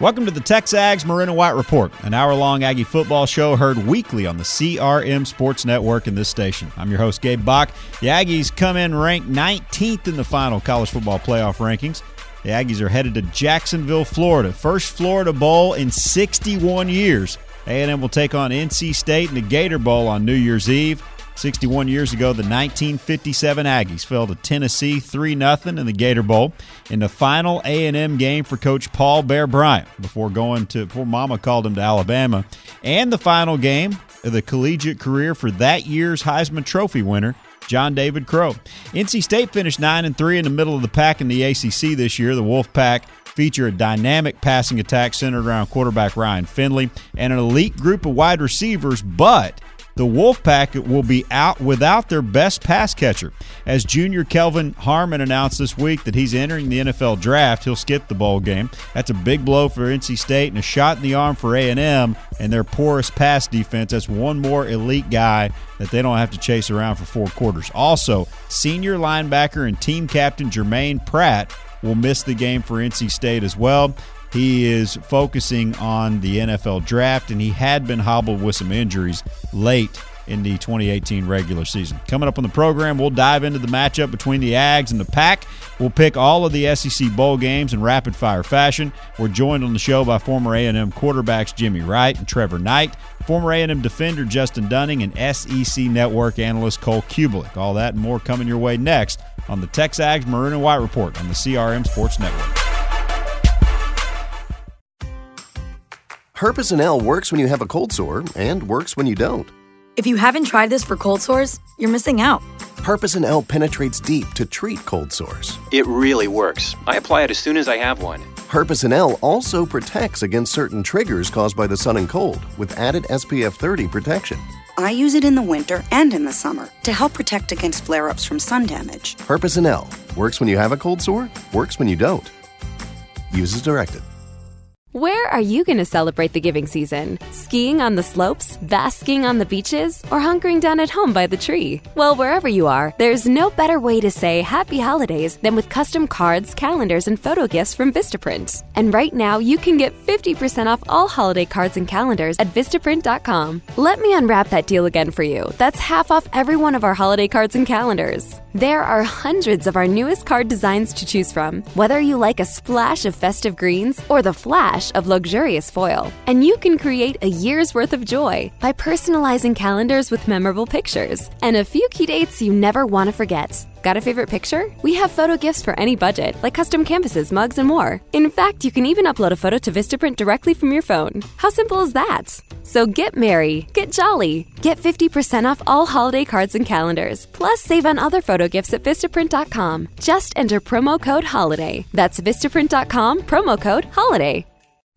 Welcome to the Texags Maroon and White Report, an hour long Aggie football show heard weekly on the CRM Sports Network in this station. I'm your host, Gabe Bock. The Aggies come in ranked 19th in the final college football playoff rankings. The Aggies are headed to Jacksonville, Florida. First Florida Bowl in 61 years. A&M will take on NC State in the Gator Bowl on New Year's Eve. 61 years ago, the 1957 Aggies fell to Tennessee 3 0 in the Gator Bowl in the final A&M game for Coach Paul Bear Bryant before going to before Mama called him to Alabama, and the final game of the collegiate career for that year's Heisman Trophy winner. John David Crow. NC State finished 9 and 3 in the middle of the pack in the ACC this year. The Wolfpack feature a dynamic passing attack centered around quarterback Ryan Finley and an elite group of wide receivers, but the Wolfpack will be out without their best pass catcher. As junior Kelvin Harmon announced this week that he's entering the NFL draft, he'll skip the bowl game. That's a big blow for NC State and a shot in the arm for A&M and their porous pass defense. That's one more elite guy that they don't have to chase around for four quarters. Also, senior linebacker and team captain Jermaine Pratt will miss the game for NC State as well. He is focusing on the NFL draft, and he had been hobbled with some injuries late in the 2018 regular season. Coming up on the program, we'll dive into the matchup between the Ags and the Pack. We'll pick all of the SEC bowl games in rapid fire fashion. We're joined on the show by former A&M quarterbacks Jimmy Wright and Trevor Knight, former A&M defender Justin Dunning, and SEC network analyst Cole Cubelic. All that and more coming your way next on the Texags Maroon and White Report on the CRM Sports Network. Herpecin-L works when you have a cold sore and works when you don't. If you haven't tried this for cold sores, you're missing out. Herpecin-L penetrates deep to treat cold sores. It really works. I apply it as soon as I have one. Herpecin-L also protects against certain triggers caused by the sun and cold with added SPF 30 protection. I use it in the winter and in the summer to help protect against flare ups from sun damage. Herpecin-L works when you have a cold sore, works when you don't. Use as directed. Where are you going to celebrate the giving season? Skiing on the slopes, basking on the beaches, or hunkering down at home by the tree? Well, wherever you are, there's no better way to say happy holidays than with custom cards, calendars, and photo gifts from Vistaprint. And right now, you can get 50% off all holiday cards and calendars at Vistaprint.com. Let me unwrap that deal again for you. That's half off every one of our holiday cards and calendars. There are hundreds of our newest card designs to choose from, whether you like a splash of festive greens or the flash of luxurious foil. And you can create a year's worth of joy by personalizing calendars with memorable pictures and a few key dates you never want to forget. Got a favorite picture? We have photo gifts for any budget, like custom canvases, mugs, and more. In fact, you can even upload a photo to Vistaprint directly from your phone. How simple is that? So get merry, get jolly, get 50% off all holiday cards and calendars, plus save on other photo gifts at Vistaprint.com. Just enter promo code HOLIDAY. That's Vistaprint.com, promo code HOLIDAY.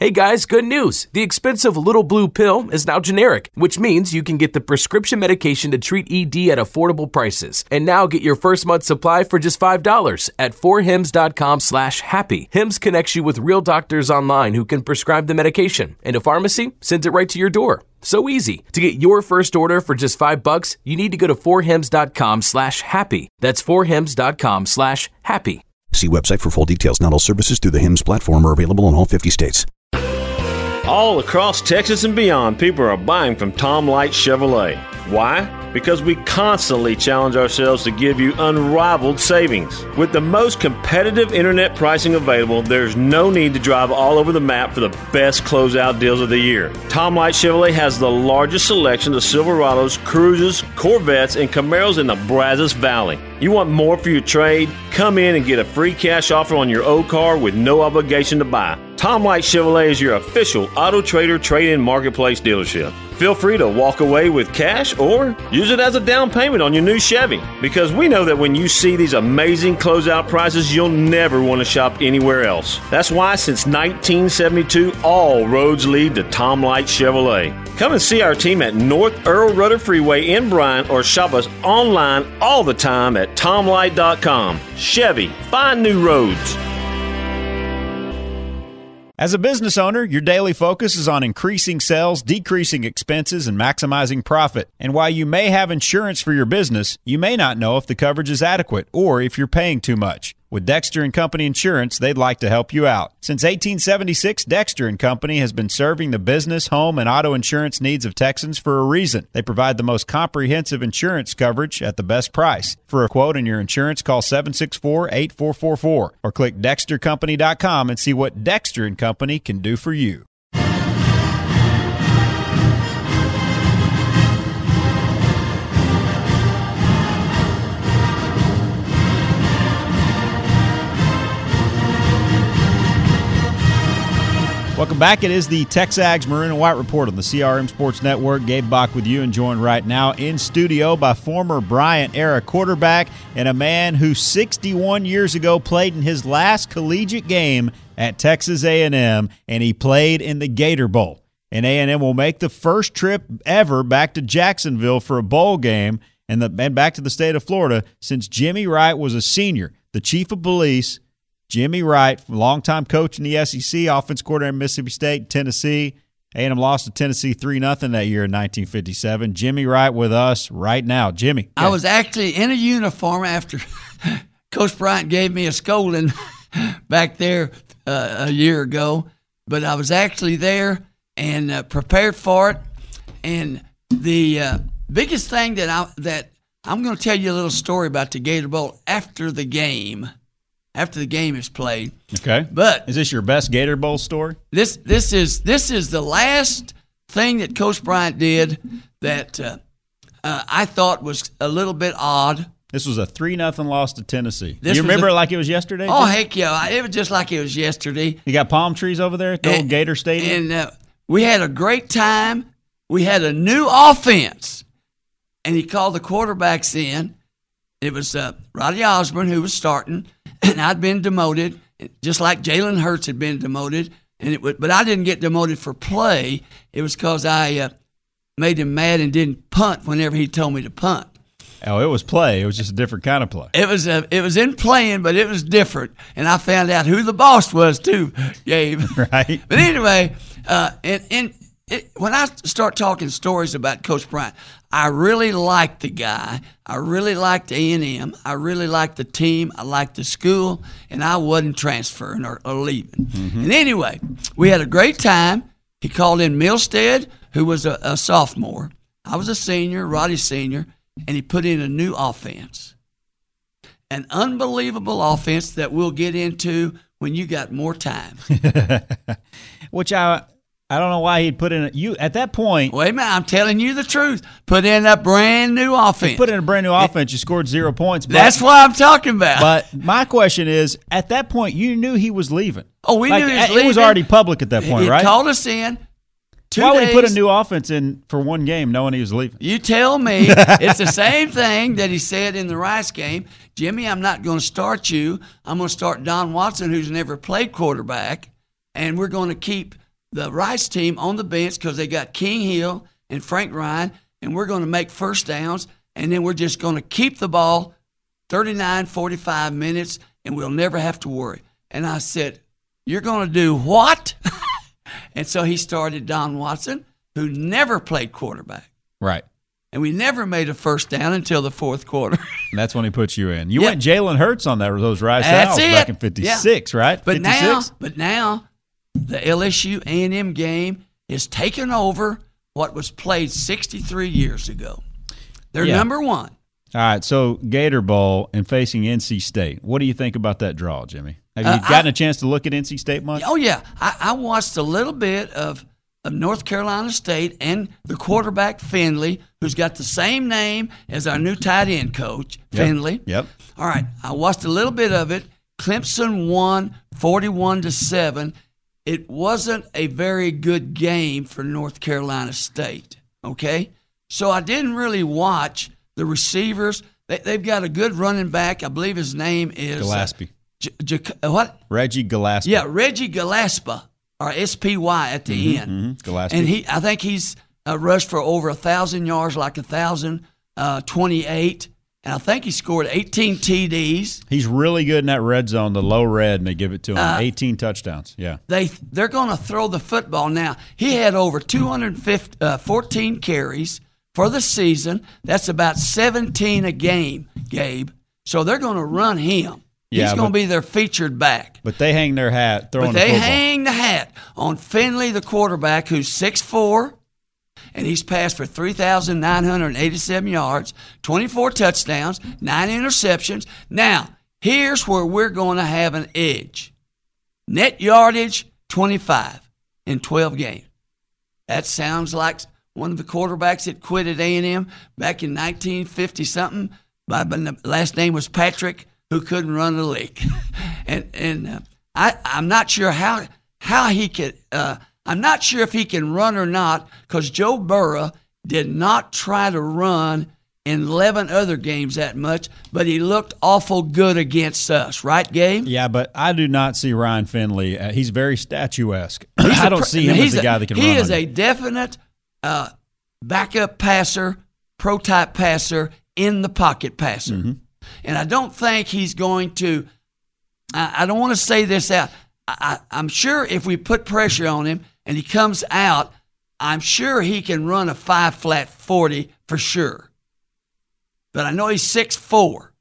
Hey guys, good news! The expensive little blue pill is now generic, which means you can get the prescription medication to treat ED at affordable prices. And now get your first month supply for just $5 at forhims.com slash happy. Hims connects you with real doctors online who can prescribe the medication, and a pharmacy sends it right to your door. So easy. To get your first order for just five bucks, you need to go to forhims.com slash happy. That's forhims.com slash happy. See website for full details. Not all services through the HIMS platform are available in all 50 states. All across Texas and beyond, people are buying from Tom Light Chevrolet. Why? Because we constantly challenge ourselves to give you unrivaled savings. With the most competitive internet pricing available, there's no need to drive all over the map for the best closeout deals of the year. Tom Light Chevrolet has the largest selection of Silverados, Cruzes, Corvettes, and Camaros in the Brazos Valley. You want more for your trade? Come in and get a free cash offer on your old car with no obligation to buy. Tom Light Chevrolet is your official Auto Trader trade in marketplace dealership. Feel free to walk away with cash or use it as a down payment on your new Chevy because we know that when you see these amazing closeout prices, you'll never want to shop anywhere else. That's why since 1972, all roads lead to Tom Light Chevrolet. Come and see our team at North Earl Rudder Freeway in Bryan or shop us online all the time at tomlight.com. Chevy, find new roads. As a business owner, your daily focus is on increasing sales, decreasing expenses, and maximizing profit. And while you may have insurance for your business, you may not know if the coverage is adequate or if you're paying too much. With Dexter and Company Insurance, they'd like to help you out. Since 1876, Dexter and Company has been serving the business, home, and auto insurance needs of Texans for a reason. They provide the most comprehensive insurance coverage at the best price. For a quote on your insurance, call 764-8444 or click dextercompany.com and see what Dexter and Company can do for you. Welcome back. It is the Texags Maroon and White Report on the CRM Sports Network. Gabe Bock with you and joined right now in studio by former Bryant era quarterback and a man who 61 years ago played in his last collegiate game at Texas A&M and he played in the Gator Bowl. And A&M will make the first trip ever back to Jacksonville for a bowl game and, the, and back to the state of Florida since Jimmy Wright was a senior, the chief of police Jimmy Wright, longtime coach in the SEC, offense coordinator in Mississippi State, Tennessee. A&M lost to Tennessee 3 nothing that year in 1957. Jimmy Wright with us right now. Jimmy. I was actually in a uniform after Coach Bryant gave me a scolding back there uh, a year ago, but I was actually there and uh, prepared for it. And the uh, biggest thing that I that I'm going to tell you a little story about the Gator Bowl after the game after the game is played. Okay. But is this your best Gator Bowl story? This this is this is the last thing that Coach Bryant did that uh, uh, I thought was a little bit odd. This was a three nothing loss to Tennessee. This you remember a, it like it was yesterday? Oh heck yeah! It was just like it was yesterday. You got palm trees over there at the and, old Gator Stadium, and uh, we had a great time. We had a new offense, and he called the quarterbacks in. It was uh, Roddy Osborne who was starting and I'd been demoted, just like Jalen Hurts had been demoted. And it would, but I didn't get demoted for play. It was because I uh, made him mad and didn't punt whenever he told me to punt. Oh, it was play. It was just a different kind of play. It was a, it was in playing, but it was different. And I found out who the boss was too, Gabe. Right. But anyway, uh, and and it, when I start talking stories about Coach Bryant, I really like the guy. I really liked A and M. I really liked the team. I liked the school, and I wasn't transferring or, or leaving. Mm-hmm. And anyway, we had a great time. He called in Milstead, who was a, a sophomore. I was a senior, Roddy senior, and he put in a new offense, an unbelievable offense that we'll get into when you got more time. Which I I don't know why he'd put in a, you at that point. Wait a minute, I'm telling you the truth. Put in a brand new offense. Put in a brand new offense. You scored zero points. But, that's what I'm talking about. But my question is, at that point, you knew he was leaving. Oh, we like, knew he was leaving. It was already public at that point, he right? called us in. Two Why would he put a new offense in for one game, knowing he was leaving? You tell me. it's the same thing that he said in the Rice game. Jimmy, I'm not going to start you. I'm going to start Don Watson, who's never played quarterback, and we're going to keep the Rice team on the bench because they got King Hill and Frank Ryan, and we're going to make first downs, and then we're just going to keep the ball 39, 45 minutes, and we'll never have to worry. And I said, You're going to do what? and so he started Don Watson, who never played quarterback. Right. And we never made a first down until the fourth quarter. and that's when he puts you in. You yep. went Jalen Hurts on that those Rice Owls back in '56, yeah. right? But 56? now, but now the LSU A&M game is taking over what was played 63 years ago. They're yeah. number one. All right, so Gator Bowl and facing NC State. What do you think about that draw, Jimmy? Have you uh, gotten I, a chance to look at NC State much? Oh yeah, I, I watched a little bit of of North Carolina State and the quarterback Finley, who's got the same name as our new tight end coach yep. Finley. Yep. All right, I watched a little bit of it. Clemson won forty-one to seven, it wasn't a very good game for North Carolina State. Okay, so I didn't really watch the receivers. They, have got a good running back. I believe his name is Gallaspy. Uh, J- J- uh, what? Reggie Gallaspy. Yeah, Reggie Gallaspy or S P Y at the mm-hmm, end. Mm-hmm. And he, I think he's uh, rushed for over a thousand yards, like a thousand uh, twenty-eight and I think he scored 18 TDs. He's really good in that red zone, the low red, and they give it to him. Uh, 18 touchdowns. Yeah. They they're going to throw the football now. He had over 214 uh, carries for the season. That's about 17 a game, Gabe. So they're going to run him. Yeah, He's going to be their featured back. But they hang their hat throwing But the they hang the hat on Finley, the quarterback, who's 6'4", and he's passed for 3,987 yards, 24 touchdowns, 9 interceptions. Now, here's where we're going to have an edge. Net yardage, 25 in 12 games. That sounds like one of the quarterbacks that quit at A&M back in 1950 something. The last name was Patrick, who couldn't run the league. and and uh, I I'm not sure how how he could. Uh, I'm not sure if he can run or not because Joe Burrow did not try to run in 11 other games that much, but he looked awful good against us, right, Gabe? Yeah, but I do not see Ryan Finley. Uh, he's very statuesque. I don't pr- see him he's as a guy that can run. He is a definite uh, backup passer, pro type passer, in the pocket passer. Mm-hmm. And I don't think he's going to. I, I don't want to say this out. I, I, I'm sure if we put pressure on him and he comes out, I'm sure he can run a five flat 40 for sure. But I know he's six four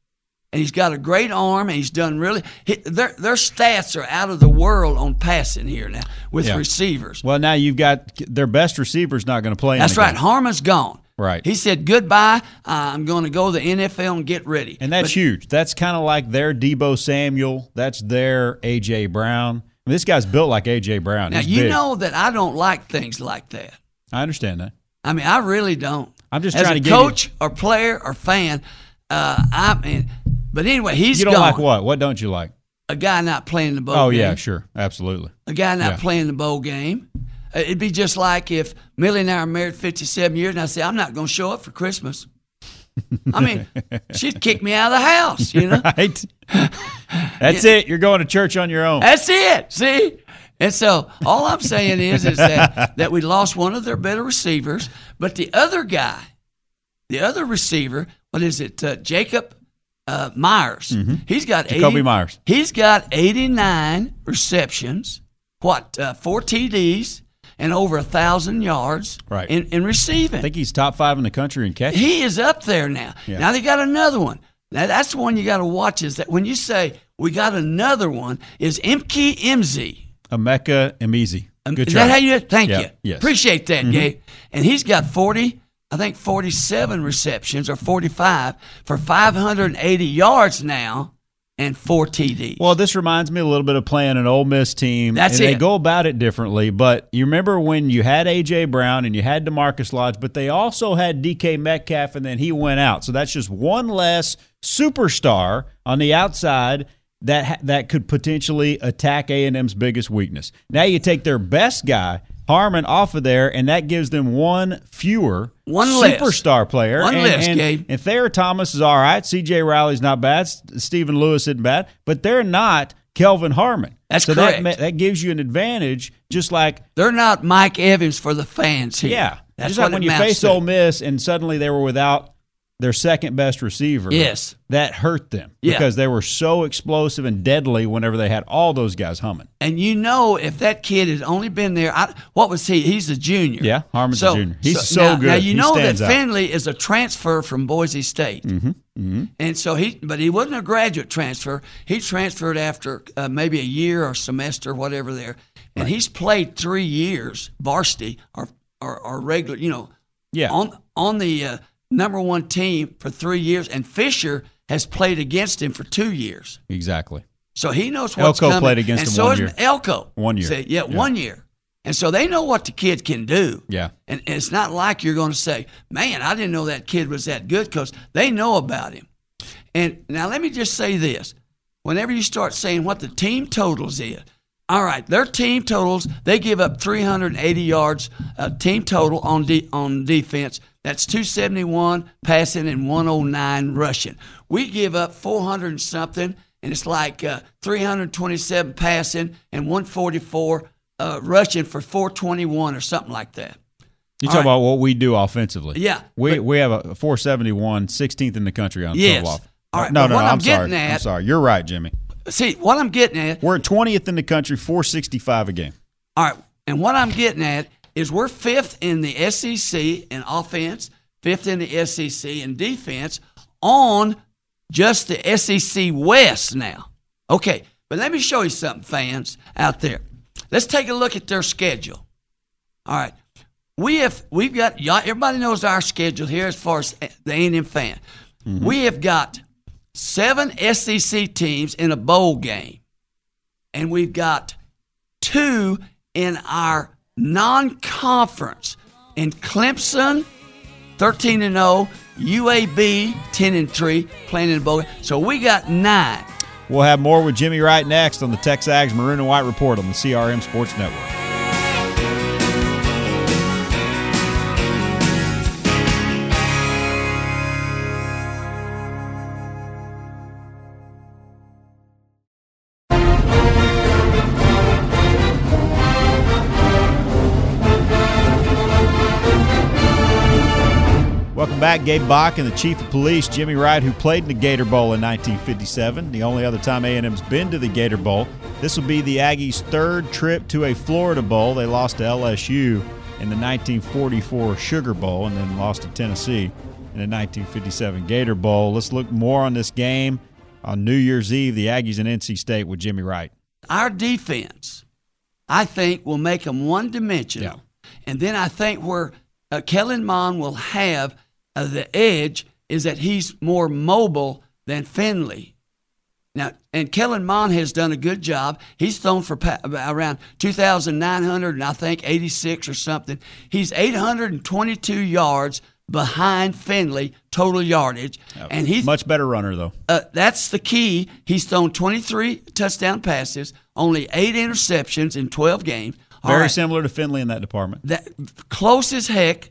and he's got a great arm, and he's done really. He, their their stats are out of the world on passing here now with Yeah. receivers. Well, now you've got their best receiver's not going to play. in That's right. game. Harmon's gone. Right. He said goodbye. Uh, I'm going to go to the NFL and get ready. And that's But- huge. That's kind of like their Deebo Samuel. That's their AJ Brown. Mean, this guy's built like AJ Brown. Now He's you big. know that I don't like things like that. I understand that. I mean, I really don't. I'm just As trying to get coach or player or fan. Uh, I mean, but anyway, he's you don't gone. like what? What don't you like? A guy not playing the bowl. oh game. yeah, sure, absolutely. a guy not Yeah. playing the bowl game. Uh, It'd be just like if Millie and I are married 57 years and I say, I'm not going to show up for Christmas. I mean, she'd kick me out of the house, you know? Right. That's it. You're going to church on your own. That's it. See? And so all I'm saying is, is that, that we lost one of their better receivers, but the other guy, the other receiver, what is it? Uh, Jacob uh, Meyers. He's got Mm-hmm. Jakobi 80 Meyers. He's got 89 receptions, what, uh, four TDs, and over a thousand yards Right. in, in receiving. I think he's top five in the country in catching. He is up there now. Yeah. Now they got another one. Now that's the one you got to watch. Is that when you say we got another one? Is Imke Imzi? Emeka Emezi. Good is try. that how you? Thank Yeah, you. yes. Appreciate that, Mhm. Gabe. And he's got forty, I think forty-seven receptions or forty-five for five hundred and eighty yards now, and four TDs. Well, this reminds me a little bit of playing an Ole Miss team. That's and They it. go about it differently, but you remember when you had AJ Brown and you had DaMarkus Lodge, but they also had DK Metcalf, and then he went out. So that's just one less superstar on the outside that that could potentially attack A and M's biggest weakness. Now you take their best guy. Harmon off of there, and that gives them one fewer One superstar player. One and, less, and, Gabe. and Thayer Thomas is all right. C.J. Riley's not bad. Stephen Lewis isn't bad, but they're not Kelvin Harmon. That's so correct. That, that gives you an advantage, just like They're not Mike Evans for the fans here. yeah, that's just like when you face to. Ole Miss and suddenly they were without their second best receiver. Yes. that hurt them Yeah. because they were so explosive and deadly whenever they had all those guys humming. And you know, if that kid had only been there, I, what was he? He's a junior. Yeah, Harmon's a junior. He's so now, good. Now you He know that out. Finley is a transfer from Boise State, Mm-hmm. Mm-hmm. and so he, but he wasn't a graduate transfer. He transferred after uh, maybe a year or semester, whatever there, and he's played three years varsity or or, or regular, you know, Yeah. on on the uh, number one team for three years, and Fisher has played against him for two years. Exactly. So he knows what's Elko coming. played against and him so one is year. Elko. One year. Yeah, Yeah. one year. And so they know what the kid can do. Yeah. And, and it's not like you're going to say, man, I didn't know that kid was that good because they know about him. And now let me just say this. Whenever you start saying what the team totals is, all right, their team totals, they give up 380 yards uh, team total on de- on defense. That's 271 passing and 109 rushing. We give up 400 and something, and it's like uh, 327 passing and 144 uh, rushing for 421 or something like that. You talk right. about what we do offensively. Yeah, We but- we have a 471, 16th in the country on Yes. total off. All right, no, no, no, I'm I'm sorry. getting I'm sorry. You're right, Jimmy. See, what I'm getting at We're 20th in the country, 465 a game. All right, and what I'm getting at is we're fifth in the SEC in offense, fifth in the SEC in defense on just the SEC West now. Okay, but let me show you something, fans out there. Let's take a look at their schedule. All right, we have we've got everybody knows our schedule here as far as the A&M fan. Mm-hmm. We have got seven SEC teams in a bowl game, and we've got two in our non-conference in Clemson, thirteen and zero, oh, UAB ten and three, playing in a bowl. So we got nine. We'll have more with Jimmy Wright next on the Texags Maroon and White Report on the CRM Sports Network. Back, Gabe Bock and the Chief of Police, Jimmy Wright, who played in the Gator Bowl in 1957, the only other time A&M's been to the Gator Bowl. This will be the Aggies' third trip to a Florida Bowl. They lost to LSU in the 1944 Sugar Bowl and then lost to Tennessee in the 1957 Gator Bowl. Let's look more on this game on New Year's Eve, the Aggies and NC State with Jimmy Wright. Our defense, I think, will make them one dimensional. Yeah. And then I think where uh, Kellen Mond will have uh, the edge is that he's more mobile than Finley. Now, and Kellen Mond has done a good job. He's thrown for pa- around 2,900 and I think 86 or something. He's 822 yards behind Finley total yardage, and he's much better runner though. Uh, that's the key. He's thrown 23 touchdown passes, only eight interceptions in 12 games. Very right. similar to Finley in that department. That close as heck,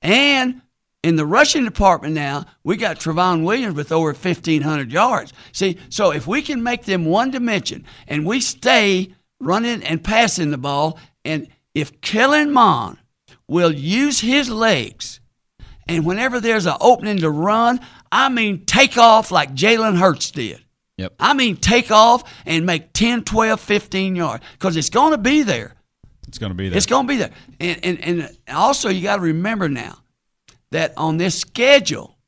and in the rushing department now, we got Trayveon Williams with over 1,500 yards. See, so if we can make them one dimension and we stay running and passing the ball, and if Kellen Mond will use his legs, and whenever there's an opening to run, I mean take off like Jalen Hurts did. Yep. I mean take off and make 10, 12, 15 yards because it's going to be there. It's going to be there. It's going to be there. And, and, and also, you got to remember now, that on this schedule,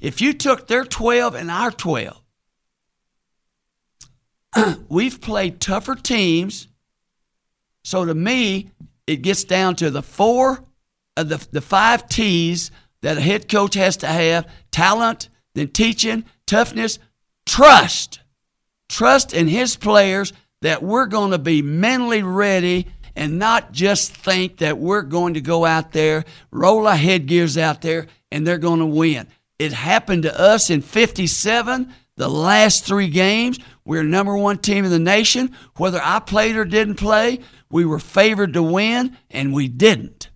if you took their 12 and our 12, we've played tougher teams. So to me, it gets down to the four, of the, the five T's that a head coach has to have talent, then teaching, toughness, trust. Trust in his players that we're going to be mentally ready and not just think that we're going to go out there, roll our headgears out there, and they're going to win. It happened to us in 57, the last three games. We're number one team in the nation. Whether I played or didn't play, we were favored to win, and we didn't.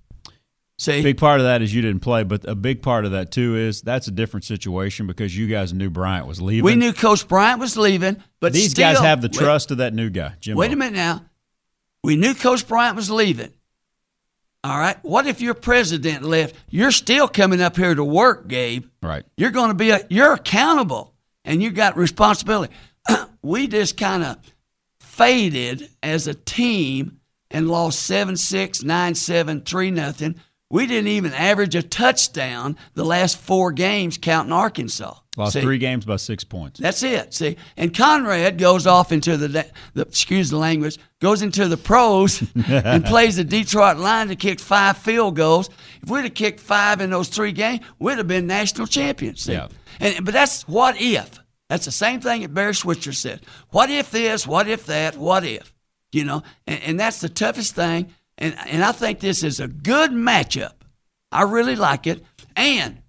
See? Big part of that is you didn't play, but a big part of that too is that's a different situation because you guys knew Bryant was leaving. We knew Coach Bryant was leaving, but these still, guys have the trust wait, of that new guy, Jim. Wait a minute now. We knew Coach Bryant was leaving. All right. What if your president left? You're still coming up here to work, Gabe. Right. You're going to be a, you're accountable and you got responsibility. we just kind of faded as a team and lost 7 6, 9 7, 3 nothing. We didn't even average a touchdown the last four games, counting Arkansas. Lost See? three games by six points. That's it. See, and Conrad goes off into the, the excuse the language, goes into the pros and plays the Detroit Lions to kick five field goals. If we'd have kicked five in those three games, we'd have been national champions. See? Yeah. And but that's what if. That's the same thing that Barry Switzer said. What if this? What if that? What if? You know, and, and that's the toughest thing and, and I think this is a good matchup. I really like it. And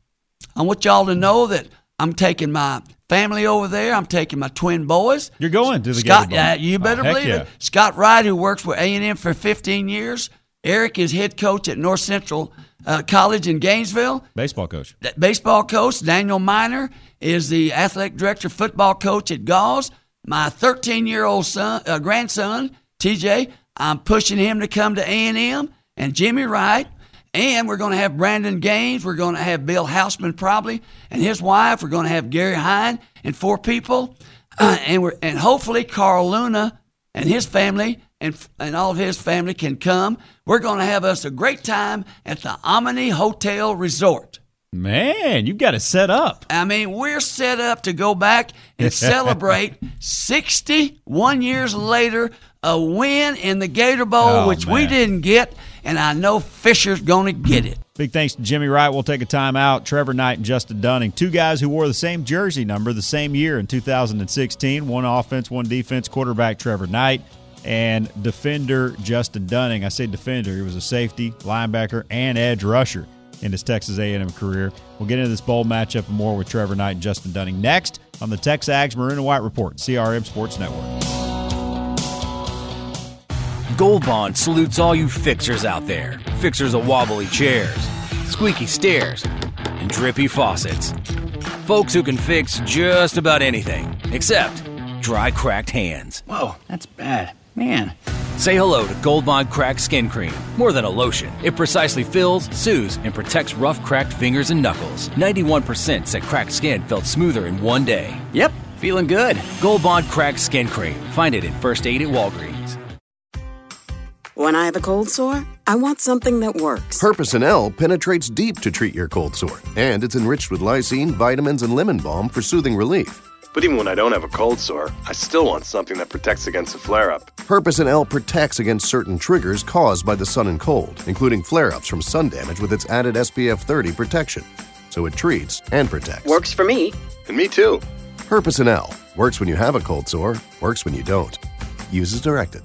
I want y'all to know that I'm taking my family over there. I'm taking my twin boys. You're going to the game. Scott. Yeah, you better oh, believe yeah. it. Scott Wright, who works for A&M for 15 years. Eric is head coach at North Central uh, College in Gainesville. Baseball coach. Baseball coach. Daniel Miner is the athletic director, football coach at Gauls. My 13 year old son, uh, grandson, TJ, I'm pushing him to come to A&M and Jimmy Wright. And we're going to have Brandon Gaines. We're going to have Bill Hausman probably and his wife. We're going to have Gary Hine and four people. Uh, and we're, and hopefully Carl Luna and his family and, and all of his family can come. We're going to have us a great time at the Omni Hotel Resort. Man, you've got it set up. I mean, we're set up to go back and celebrate 61 years later a win in the Gator Bowl, Oh, which we didn't get, and I know Fisher's going to get it. Big thanks to Jimmy Wright. We'll take a time out. Trevor Knight and Justin Dunning, two guys who wore the same jersey number the same year in 2016. One offense, one defense. Quarterback Trevor Knight and defender Justin Dunning. I say defender. He was a safety, linebacker, and edge rusher in his Texas A&M career. We'll get into this bowl matchup and more with Trevor Knight and Justin Dunning next on the Texags Maroon and White Report, CRM Sports Network. Gold Bond salutes all you fixers out there. Fixers of wobbly chairs, squeaky stairs, and drippy faucets. Folks who can fix just about anything, except dry, cracked hands. Whoa, that's bad. Man. Say hello to Gold Bond Cracked Skin Cream. More than a lotion, it precisely fills, soothes, and protects rough, cracked fingers and knuckles. 91% said cracked skin felt smoother in one day. Yep, feeling good. Gold Bond Cracked Skin Cream. Find it at First Aid at Walgreens. When I have a cold sore, I want something that works. Herpecin-L penetrates deep to treat your cold sore, and it's enriched with lysine, vitamins, and lemon balm for soothing relief. But even when I don't have a cold sore, I still want something that protects against a flare up. Herpecin-L protects against certain triggers caused by the sun and cold, including flare ups from sun damage with its added SPF 30 protection. So it treats and protects. Works for me. And me too. Herpecin-L works when you have a cold sore, works when you don't. Use as directed.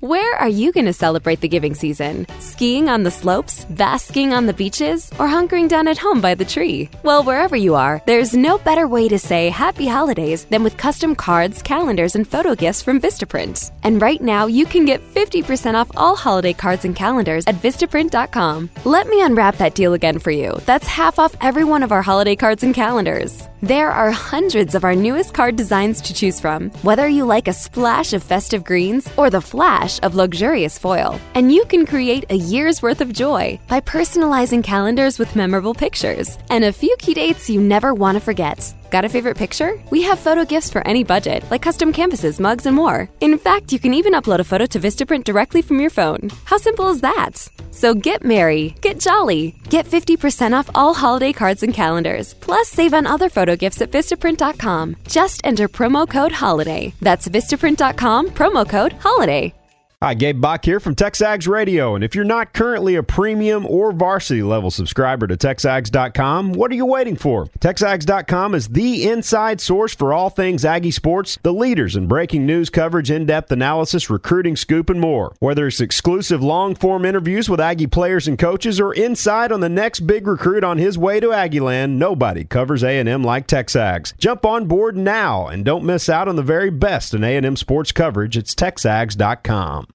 Where are you going to celebrate the giving season? Skiing on the slopes, basking on the beaches, or hunkering down at home by the tree? Well, wherever you are, there's no better way to say happy holidays than with custom cards, calendars, and photo gifts from Vistaprint. And right now, you can get 50% off all holiday cards and calendars at Vistaprint.com. Let me unwrap that deal again for you. That's half off every one of our holiday cards and calendars. There are hundreds of our newest card designs to choose from, whether you like a splash of festive greens or the flash of luxurious foil. And you can create a year's worth of joy by personalizing calendars with memorable pictures and a few key dates you never want to forget. Got a favorite picture? We have photo gifts for any budget, like custom canvases, mugs, and more. In fact, you can even upload a photo to Vistaprint directly from your phone. How simple is that? So get merry, get jolly, get 50% off all holiday cards and calendars, plus save on other photo gifts at Vistaprint.com. Just enter promo code HOLIDAY. That's Vistaprint.com, promo code HOLIDAY. Hi, Gabe Bock here from Texags Radio. And if you're not currently a premium or varsity level subscriber to Texags.com, what are you waiting for? Texags.com is the inside source for all things Aggie sports, the leaders in breaking news coverage, in depth analysis, recruiting scoop, and more. Whether it's exclusive long form interviews with Aggie players and coaches or insight on the next big recruit on his way to Aggieland, nobody covers A&M like Texags. Jump on board now and don't miss out on the very best in A&M sports coverage. It's Texags.com.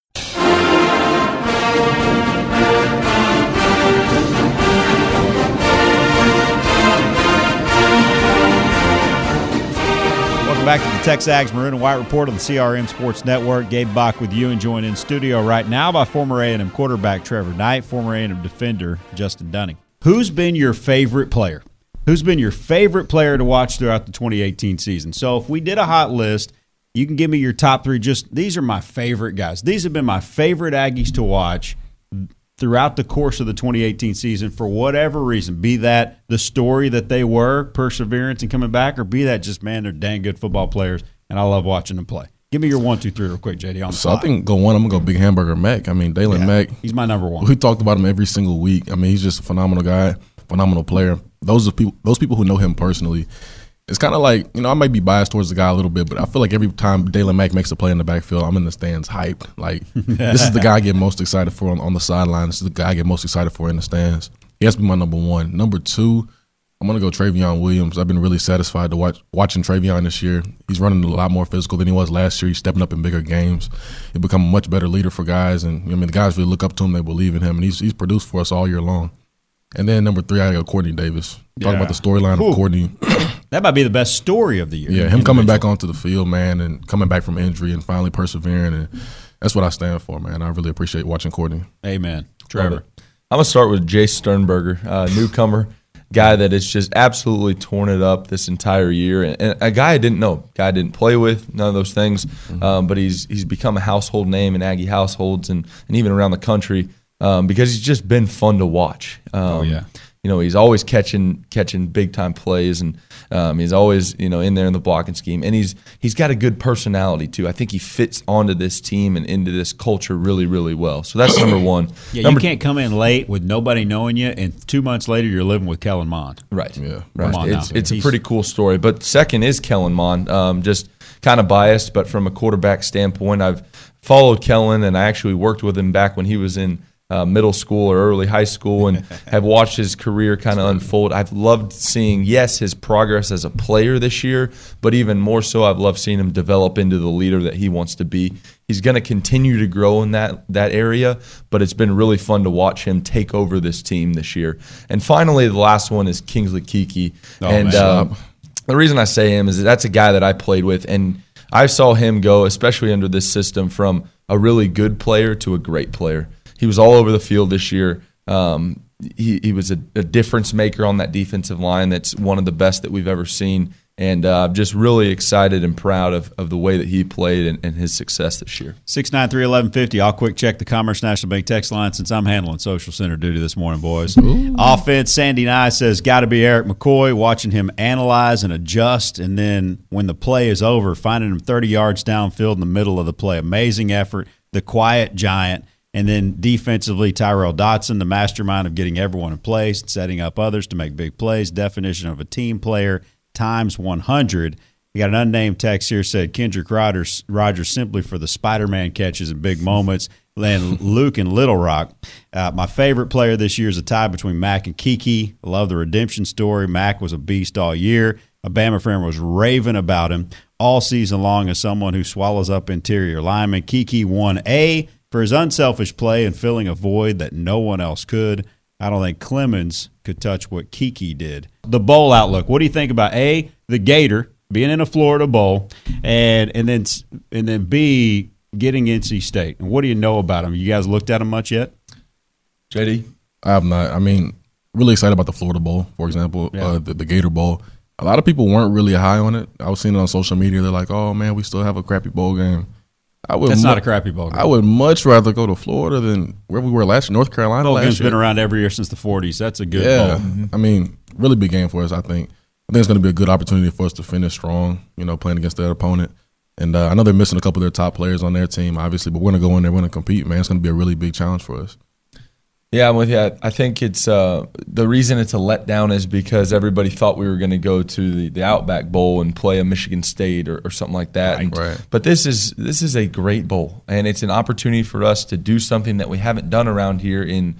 Welcome back to the Texags Maroon and White Report on the CRM Sports Network. Gabe Bock with you and joined in studio right now by former A&M quarterback Trevor Knight, former A&M defender Justin Dunning. Who's been your favorite player? Who's been your favorite player to watch throughout the 2018 season? So if we did a hot list, you can give me your top three. Just these are my favorite guys. These have been my favorite Aggies to watch throughout the course of the 2018 season for whatever reason. Be that the story that they were, perseverance and coming back, or be that just man, they're dang good football players, and I love watching them play. Give me your one, two, three, real quick, JD. On So I think go one. I'm gonna go Big Hamburger Mack. I mean, Daylon Yeah, Mack. he's my number one. We talked about him every single week. I mean, he's just a phenomenal guy, phenomenal player. Those are people. Those people who know him personally. It's kind of like you know I might be biased towards the guy a little bit, but I feel like every time Daylon Mack makes a play in the backfield, I'm in the stands hyped. Like this is the guy I get most excited for on, on the sideline. This is the guy I get most excited for in the stands. He has to be my number one. Number two, I'm gonna go Trayveon Williams. I've been really satisfied to watch watching Trayveon this year. He's running a lot more physical than he was last year. He's stepping up in bigger games. He's become a much better leader for guys, and I mean the guys really look up to him. They believe in him, and he's he's produced for us all year long. And then number three, I got Courtney Davis. Talking Yeah. about the storyline of Courtney. that might be the best story of the year. Yeah, him coming back onto the field, man, and coming back from injury and finally persevering, and that's what I stand for, man. I really appreciate watching Courtney. Amen. Trevor. I'm gonna start with Jace Sternberger, uh, newcomer, guy that has just absolutely torn it up this entire year, and, and a guy I didn't know, guy I didn't play with, none of those things, um, but he's he's become a household name in Aggie households and and even around the country um, because he's just been fun to watch. Um, Oh, yeah. You know he's always catching catching big time plays, and um, he's always you know in there in the blocking scheme, and he's he's got a good personality too. I think he fits onto this team and into this culture really really well. So that's number one. Yeah, number you can't come in late with nobody knowing you, and two months later you're living with Kellen Mond. Right. Yeah. Right. Come It's, it's a pretty cool story. But second is Kellen Mond. Um, just kind of biased, but from a quarterback standpoint, I've followed Kellen and I actually worked with him back when he was in uh, middle school or early high school and have watched his career kind of unfold. I've loved seeing, yes, his progress as a player this year, but even more so, I've loved seeing him develop into the leader that he wants to be. He's going to continue to grow in that that area, but it's been really fun to watch him take over this team this year. And finally, the last one is Kingsley Keke, Oh, and um, the reason I say him is that that's a guy that I played with, and I saw him go, especially under this system, from a really good player to a great player. He was all over the field this year. Um, he, he was a, a difference maker on that defensive line. That's one of the best that we've ever seen. And uh, I'm just really excited and proud of, of the way that he played and, and his success this year. Six nine three eleven fifty. I'll quick check the Commerce National Bank text line since I'm handling Social Center duty this morning, boys. Offense. Sandy Nye says got to be Erik McCoy. Watching him analyze and adjust, and then when the play is over, finding him 30 yards downfield in the middle of the play. Amazing effort. The quiet giant. And then defensively, Tyrel Dodson, the mastermind of getting everyone in place, setting up others to make big plays. Definition of a team player times 100. You got an unnamed text here said Kendrick Rogers, Rogers simply for the Spider Man catches and big moments. Then Luke and Little Rock. Uh, my favorite player this year is a tie between Mack and Keke. I love the redemption story. Mack was a beast all year. A Bama friend was raving about him all season long as someone who swallows up interior linemen. Keke won A for his unselfish play and filling a void that no one else could. I don't think Clemens could touch what Keke did. The bowl outlook. What do you think about A, the Gator being in a Florida bowl, and and then and then B, getting NC State? And what do you know about them? You guys looked at them much yet? JD, I have not. I mean, really excited about the Florida Bowl, for example, Yeah. uh, the, the Gator Bowl. A lot of people weren't really high on it. I was seeing it on social media. They're like, "Oh man, we still have a crappy bowl game." I would. That's not a crappy bowl game. I would much rather go to Florida than where we were last year, North Carolina. Last game's been around every year since the '40s. That's a good yeah, bowl. I mean, really big game for us. I think. I think it's going to be a good opportunity for us to finish strong. You know, playing against their opponent. And uh, I know they're missing a couple of their top players on their team, obviously, but we're going to go in there, we're going to compete, man. It's going to be a really big challenge for us. Yeah, I'm with you. I- think it's uh, the reason it's a letdown is because everybody thought we were going to go to the, the Outback Bowl and play a Michigan State or, or something like that. And- right. But this is this is a great bowl, and it's an opportunity for us to do something that we haven't done around here in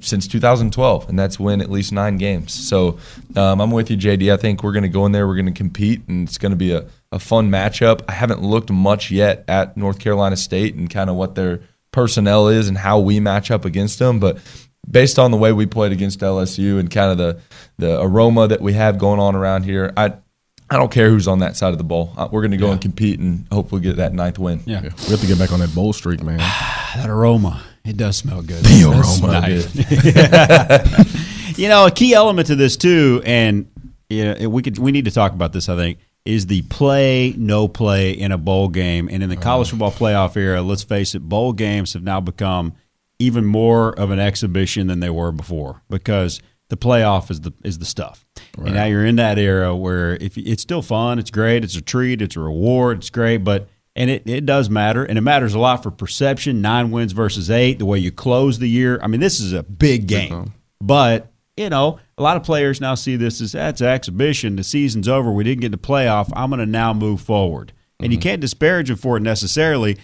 since 2012, and that's win at least nine games. So um, I'm with you, JD. I think we're going to go in there, we're going to compete, and it's going to be a, a fun matchup. I haven't looked much yet at North Carolina State and kind of what their personnel is and how we match up against them, but based on the way we played against LSU and kind of the the aroma that we have going on around here, I I don't care who's on that side of the bowl. Uh, We're going to go and compete and hopefully get that ninth win. Yeah. We have to get back on that bowl streak, man. that aroma. It does smell good. The aroma. smell good. you know, a key element to this too, and you know, we could we need to talk about this. I think is the play no play in a bowl game, and in the college uh-huh. football playoff era. Let's face it, bowl games have now become even more of an exhibition than they were before because the playoff is the is the stuff. And now you're in that era where if it's still fun, it's great, it's a treat, it's a reward, it's great, but and it, it does matter, and it matters a lot for perception. Nine wins versus eight, the way you close the year. I mean, this is a big game, but you know, a lot of players now see this as that's an exhibition. The season's over. We didn't get the playoff. I'm going to now move forward, and you can't disparage them for it necessarily.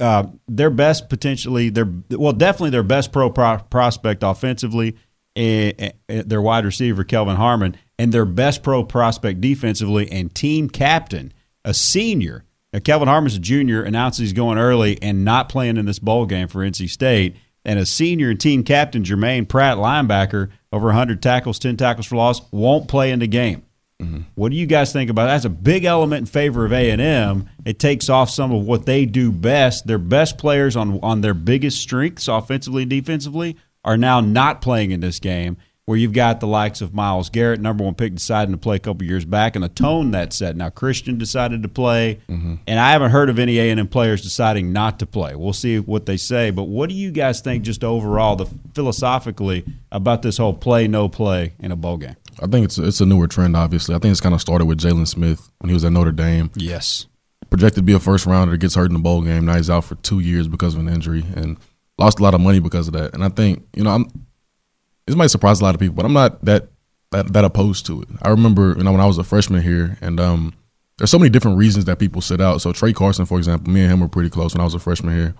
Uh, their best potentially, their well, definitely their best pro, pro prospect offensively, eh, eh, their wide receiver Kelvin Harmon, and their best pro prospect defensively and team captain, a senior. Now, Kelvin Harmon's a junior, announces he's going early and not playing in this bowl game for NC State. And a senior and team captain, Jermaine Pratt, linebacker, over 100 tackles, 10 tackles for loss, won't play in the game. Mm-hmm. What do you guys think about that? That's a big element in favor of A and M. It takes off some of what they do best. Their best players on on their biggest strengths, offensively and defensively, are now not playing in this game. Where you've got the likes of Myles Garrett, number one pick, deciding to play a couple years back, and the tone that set. Now Christian decided to play, Mm-hmm. and I haven't heard of any A and M players deciding not to play. We'll see what they say. But what do you guys think, just overall, the philosophically about this whole play no play in a bowl game? I think it's it's a newer trend. Obviously, I think it's kind of started with Jaylon Smith when he was at Notre Dame. Yes, projected to be a first rounder, gets hurt in the bowl game. Now he's out for two years because of an injury and lost a lot of money because of that. And I think you know, I'm this might surprise a lot of people, but I'm not that that, that opposed to it. I remember you know when I was a freshman here, and um, there's so many different reasons that people sit out. So Trey Carson, for example, me and him were pretty close when I was a freshman here.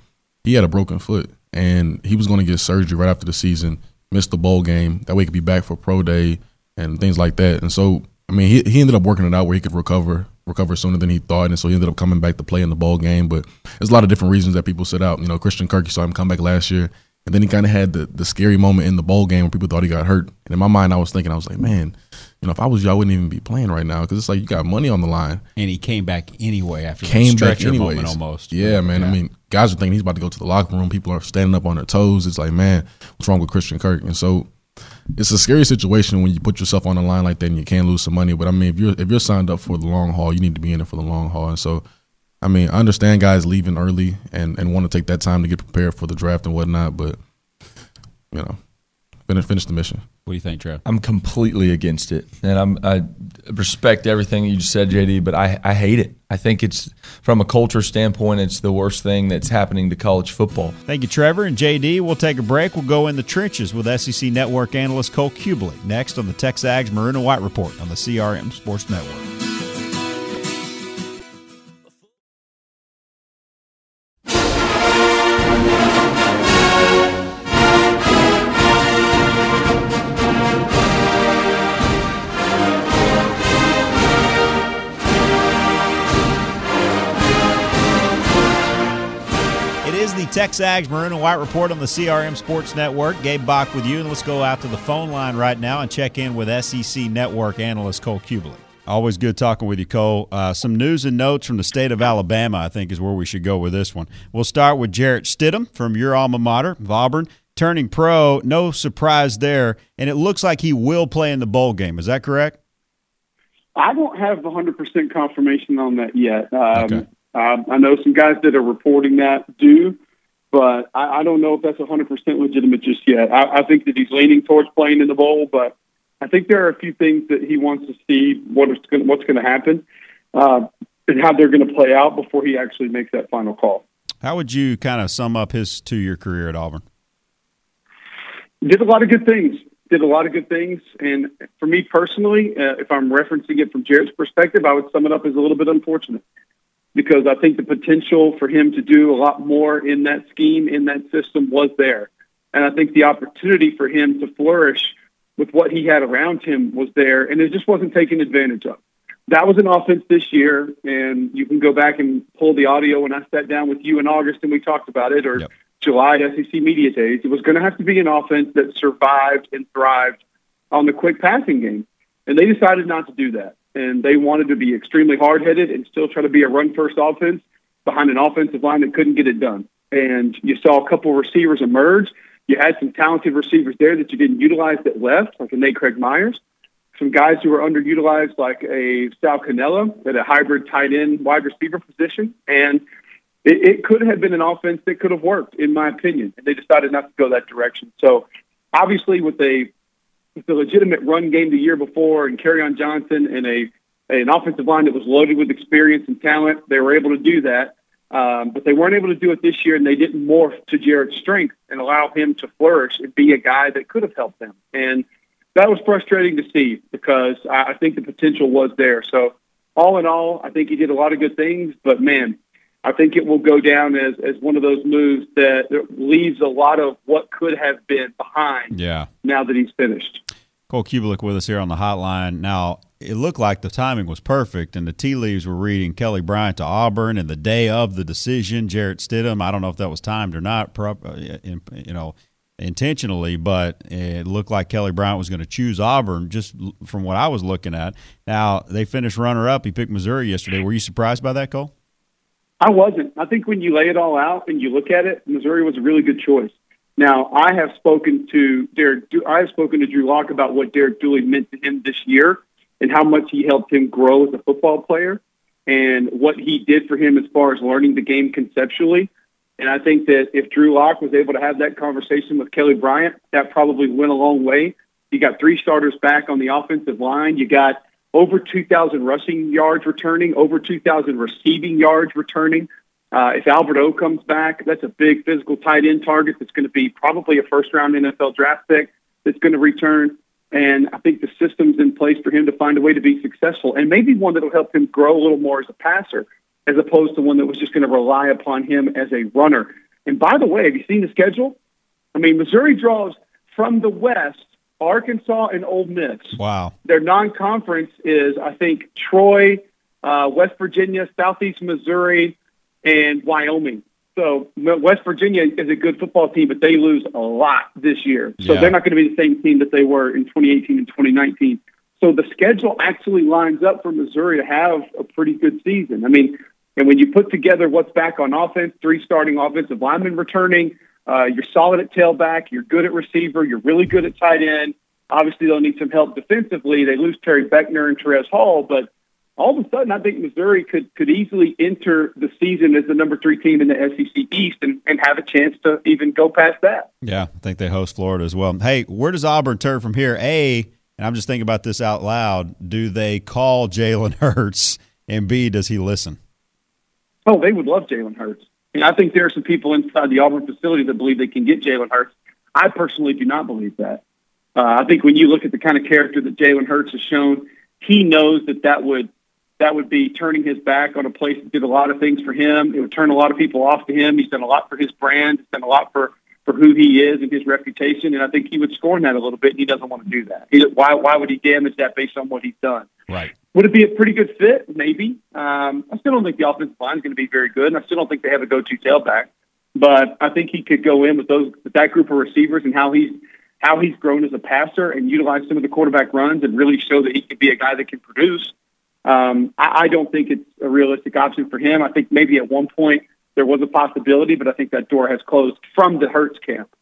He had a broken foot, and he was going to get surgery right after the season. Missed the bowl game. That way, he could be back for pro day and things like that. And so, I mean, he he ended up working it out where he could recover recover sooner than he thought, and so he ended up coming back to play in the bowl game. But there's a lot of different reasons that people sit out. You know, Christian Kirk, you saw him come back last year, and then he kind of had the the scary moment in the bowl game where people thought he got hurt. And in my mind, I was thinking, I was like, man, you know, if I was you, I wouldn't even be playing right now because it's like you got money on the line. And he came back anyway after Came that back anyways. moment almost. Yeah, man. I mean, guys are thinking he's about to go to the locker room. People are standing up on their toes. It's like, man, what's wrong with Christian Kirk? And so it's a scary situation when you put yourself on the line like that and you can't lose some money. But I mean, if you're if you're signed up for the long haul, you need to be in it for the long haul. And so, I mean, I understand guys leaving early and, and want to take that time to get prepared for the draft and whatnot. But you know, finish finish the mission. What do you think, Trev? I'm completely against it, and I'm I respect everything you just said, JD, but I I hate it. I think it's from a culture standpoint, it's the worst thing that's happening to college football. Thank you, Trevor and JD. We'll take a break. We'll go in the trenches with SEC Network analyst Cole Cubelic next on the Texags Maroon and White Report on the CRM Sports Network. It is the Texags Maroon and White Report on the CRM Sports Network. Gabe Bock with you, and let's go out to the phone line right now and check in with SEC Network analyst Cole Cubelic. Always good talking with you, Cole. Uh, some news and notes from the state of Alabama, I think, is where we should go with this one. We'll start with Jarrett Stidham from your alma mater, of Auburn, turning pro. No surprise there, and it looks like he will play in the bowl game. Is that correct? I don't have 100% confirmation on that yet. Um, um, I know some guys that are reporting that do, but I, I don't know if that's 100% legitimate just yet. I, I think that he's leaning towards playing in the bowl, but I think there are a few things that he wants to see what is going, what's going to happen uh, and how they're going to play out before he actually makes that final call. How would you kind of sum up his two year career at Auburn? did a lot of good things. Did a lot of good things, and for me personally, uh, if I'm referencing it from Jarrett's perspective, I would sum it up as a little bit unfortunate because I think the potential for him to do a lot more in that scheme, in that system, was there, and I think the opportunity for him to flourish with what he had around him was there, and it just wasn't taken advantage of. That was an offense this year, and you can go back and pull the audio when I sat down with you in August and we talked about it, or July at SEC Media Days. It was going to have to be an offense that survived and thrived on the quick passing game. And they decided not to do that. And they wanted to be extremely hard headed and still try to be a run first offense behind an offensive line that couldn't get it done. And you saw a couple receivers emerge. You had some talented receivers there that you didn't utilize that left, like a Nate Craig Myers. Some guys who were underutilized, like a Sal Cannella at a hybrid tight end wide receiver position. And it, it could have been an offense that could have worked, in my opinion, and they decided not to go that direction. So, obviously, with a with the legitimate run game the year before, and Kerryon Johnson and a an offensive line that was loaded with experience and talent, they were able to do that. Um, but they weren't able to do it this year, and they didn't morph to Jarrett's strength and allow him to flourish and be a guy that could have helped them. And that was frustrating to see because I, I think the potential was there. So, all in all, I think he did a lot of good things. But man, I think it will go down as, as one of those moves that, that leaves a lot of what could have been behind Yeah. now that he's finished. Cole Cubelic with us here on the hotline. Now, it looked like the timing was perfect, and the tea leaves were reading Kelly Bryant to Auburn, and the day of the decision, Jarrett Stidham. I don't know if that was timed or not, uh, you know, intentionally, but it looked like Kelly Bryant was going to choose Auburn just from what I was looking at. Now, they finished runner up. He picked Missouri yesterday. Were you surprised by that, Cole? I wasn't. I think when you lay it all out and you look at it, Missouri was a really good choice. Now, I have spoken to Derek. I have spoken to Drew Lock about what Derek Dooley meant to him this year and how much he helped him grow as a football player and what he did for him as far as learning the game conceptually. And I think that if Drew Lock was able to have that conversation with Kelly Bryant, that probably went a long way. You got three starters back on the offensive line. You got over 2,000 rushing yards returning, over 2,000 receiving yards returning. Uh, if Albert O comes back, that's a big physical tight end target that's going to be probably a first round NFL draft pick that's going to return. And I think the system's in place for him to find a way to be successful and maybe one that'll help him grow a little more as a passer as opposed to one that was just going to rely upon him as a runner. And by the way, have you seen the schedule? I mean, Missouri draws from the West Arkansas and Ole Miss. Wow. Their non-conference is, I think, Troy, uh, West Virginia, Southeast Missouri, and Wyoming. So West Virginia is a good football team, but they lose a lot this year. So Yeah. they're not going to be the same team that they were in 2018 and 2019. So the schedule actually lines up for Missouri to have a pretty good season. I mean, and when you put together what's back on offense, three starting offensive linemen returning, uh, you're solid at tailback, you're good at receiver, you're really good at tight end. Obviously, they'll need some help defensively. They lose Terry Beckner and Terez Hall, but all of a sudden, I think Missouri could could easily enter the season as the number three team in the SEC East and, and have a chance to even go past that. Yeah, I think they host Florida as well. Hey, where does Auburn turn from here? A, and I'm just thinking about this out loud. Do they call Jalen Hurts? And B, does he listen? Oh, they would love Jalen Hurts. And I think there are some people inside the Auburn facility that believe they can get Jalen Hurts. I personally do not believe that. Uh, I think when you look at the kind of character that Jalen Hurts has shown, he knows that that would that would be turning his back on a place that did a lot of things for him. It would turn a lot of people off to him. He's done a lot for his brand. He's done a lot for for who he is and his reputation. And I think he would scorn that a little bit. And he doesn't want to do that. He, why why would he damage that based on what he's done? Right. Would it be a pretty good fit? Maybe. Um, I still don't think the offensive line is going to be very good, and I still don't think they have a go-to tailback. But I think he could go in with those with that group of receivers and how he's how he's grown as a passer and utilize some of the quarterback runs and really show that he could be a guy that can produce. Um, I, I don't think it's a realistic option for him. I think maybe at one point there was a possibility, but I think that door has closed from the Hurts camp.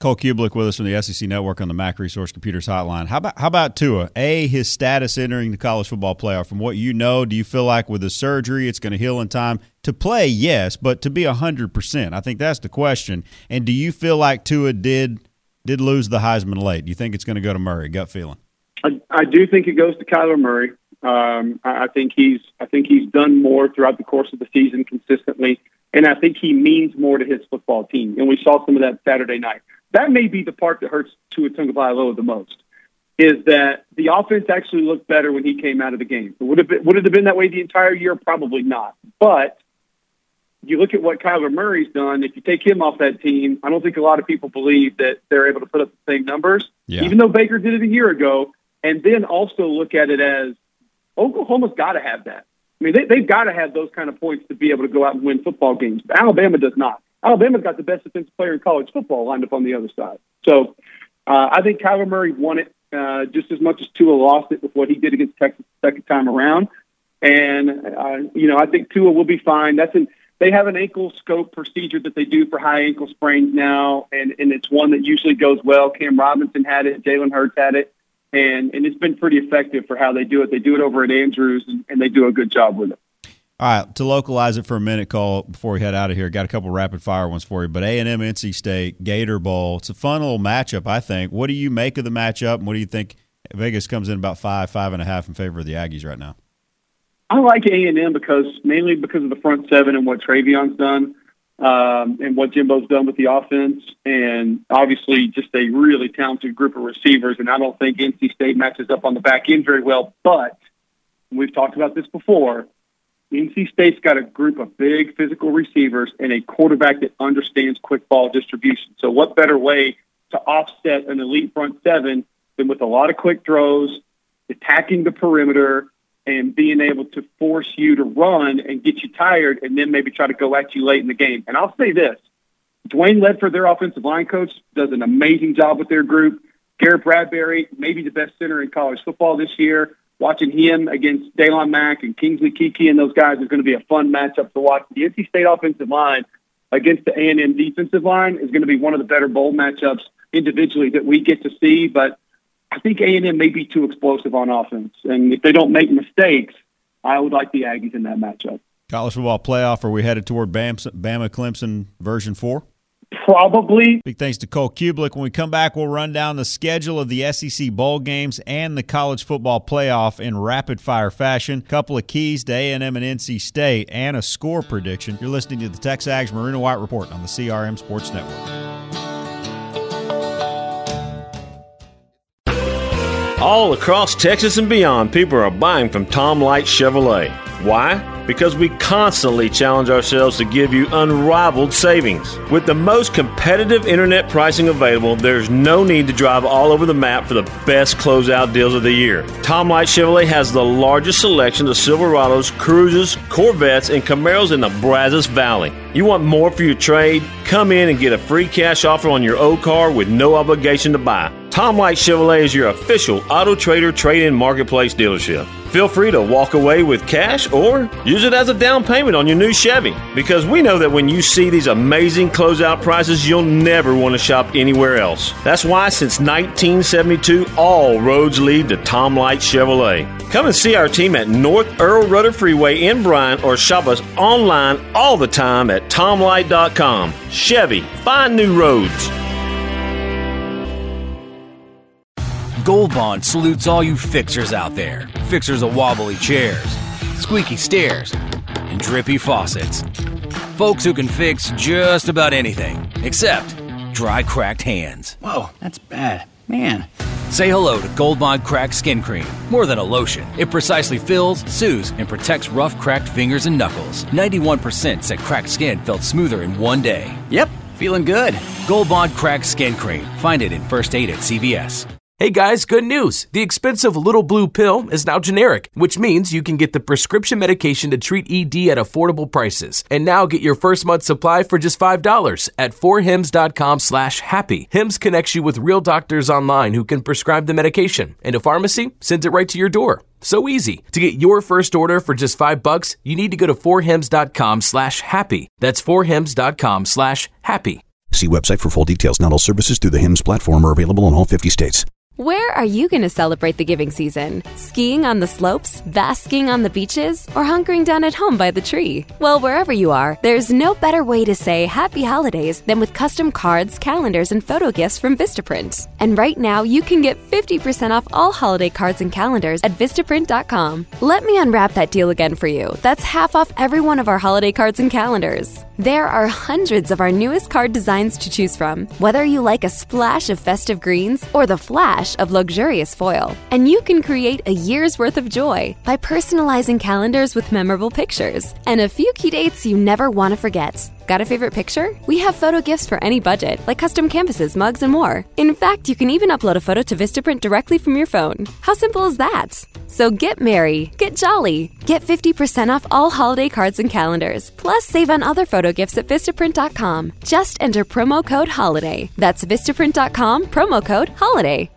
Cole Cubelic with us from the SEC Network on the Mac Resource Computers Hotline. How about how about Tua? A, his status entering the college football playoff. From what you know, do you feel like with the surgery it's going to heal in time to play? Yes, but to be hundred percent, I think that's the question. And do you feel like Tua did did lose the Heisman late? Do you think it's going to go to Murray? Gut feeling. I, I do think it goes to Kyler Murray. Um, I, I think he's I think he's done more throughout the course of the season consistently, and I think he means more to his football team. And we saw some of that Saturday night. That may be the part that hurts Tua Tagovailoa the most. Is that the offense actually looked better when he came out of the game? Would it been, would it have been that way the entire year? Probably not. But you look at what Kyler Murray's done. If you take him off that team, I don't think a lot of people believe that they're able to put up the same numbers. Yeah. Even though Baker did it a year ago, and then also look at it as Oklahoma's got to have that. I mean, they, they've got to have those kind of points to be able to go out and win football games. But Alabama does not. Alabama's got the best defensive player in college football lined up on the other side. So uh, I think Kyler Murray won it uh, just as much as Tua lost it with what he did against Texas the second time around. And uh, you know, I think Tua will be fine. That's an they have an ankle scope procedure that they do for high ankle sprains now, and and it's one that usually goes well. Cam Robinson had it, Jalen Hurts had it, and and it's been pretty effective for how they do it. They do it over at Andrews, and, and they do a good job with it. All right, to localize it for a minute, call before we head out of here, got a couple rapid fire ones for you. But A and M, NC State, Gator Bowl. It's a fun little matchup, I think. What do you make of the matchup? And what do you think? Vegas comes in about five, five and a half in favor of the Aggies right now. I like A and M because mainly because of the front seven and what Trayveon's done, um, and what Jimbo's done with the offense, and obviously just a really talented group of receivers. And I don't think NC State matches up on the back end very well. But we've talked about this before. NC State's got a group of big physical receivers and a quarterback that understands quick ball distribution. So, what better way to offset an elite front seven than with a lot of quick throws, attacking the perimeter, and being able to force you to run and get you tired and then maybe try to go at you late in the game. And I'll say this Dwayne Ledford, their offensive line coach, does an amazing job with their group. Garrett Bradbury, maybe the best center in college football this year. Watching him against Daylon Mack and Kingsley Keke and those guys is going to be a fun matchup to watch. The NC State offensive line against the A&M defensive line is going to be one of the better bowl matchups individually that we get to see. But I think A&M may be too explosive on offense, and if they don't make mistakes, I would like the Aggies in that matchup. College football playoff. Are we headed toward Bama Clemson version four? Probably. Big thanks to Cole Cubelic. When we come back, we'll run down the schedule of the SEC bowl games and the college football playoff in rapid fire fashion. Couple of keys to A&M and NC State and a score prediction. You're listening to the Texags Maroon and White Report on the CRM Sports Network. All across Texas and beyond, people are buying from Tom Light Chevrolet. Why? Because we constantly challenge ourselves to give you unrivaled savings. With the most competitive internet pricing available, there's no need to drive all over the map for the best closeout deals of the year. Tom Light Chevrolet has the largest selection of Silverados, Cruzes, Corvettes, and Camaros in the Brazos Valley. You want more for your trade? Come in and get a free cash offer on your old car with no obligation to buy. Tom Light Chevrolet is your official Auto Trader trade in marketplace dealership. Feel free to walk away with cash or use it as a down payment on your new Chevy because we know that when you see these amazing closeout prices, you'll never want to shop anywhere else. That's why since 1972, all roads lead to Tom Light Chevrolet. Come and see our team at North Earl Rudder Freeway in Bryan or shop us online all the time at tomlight.com. Chevy, find new roads. Gold Bond salutes all you fixers out there. Fixers of wobbly chairs, squeaky stairs, and drippy faucets. Folks who can fix just about anything, except dry, cracked hands. Whoa, that's bad. Man. Say hello to Gold Bond Cracked Skin Cream. More than a lotion, it precisely fills, soothes, and protects rough, cracked fingers and knuckles. 91% said cracked skin felt smoother in one day. Yep, feeling good. Gold Bond Cracked Skin Cream. Find it in First Aid at CVS. Hey guys, good news! The expensive little blue pill is now generic, which means you can get the prescription medication to treat ED at affordable prices. And now get your first month supply for just $5 at forhims.com slash happy. Hims connects you with real doctors online who can prescribe the medication, and a pharmacy sends it right to your door. So easy. To get your first order for just 5 bucks, you need to go to forhims.com slash happy. That's forhims.com slash happy. See website for full details. Not all services through the HIMS platform are available in all 50 states. Where are you going to celebrate the giving season? Skiing on the slopes, basking on the beaches, or hunkering down at home by the tree? Well, wherever you are, there's no better way to say happy holidays than with custom cards, calendars, and photo gifts from Vistaprint. And right now, you can get 50% off all holiday cards and calendars at Vistaprint.com. Let me unwrap that deal again for you. That's half off every one of our holiday cards and calendars. There are hundreds of our newest card designs to choose from, whether you like a splash of festive greens or the flash of luxurious foil. And you can create a year's worth of joy by personalizing calendars with memorable pictures and a few key dates you never want to forget. Got a favorite picture? We have photo gifts for any budget, like custom canvases, mugs, and more. In fact, you can even upload a photo to Vistaprint directly from your phone. How simple is that? So get merry, get jolly, get 50% off all holiday cards and calendars, plus save on other photo gifts at Vistaprint.com. Just enter promo code HOLIDAY. That's Vistaprint.com, promo code HOLIDAY.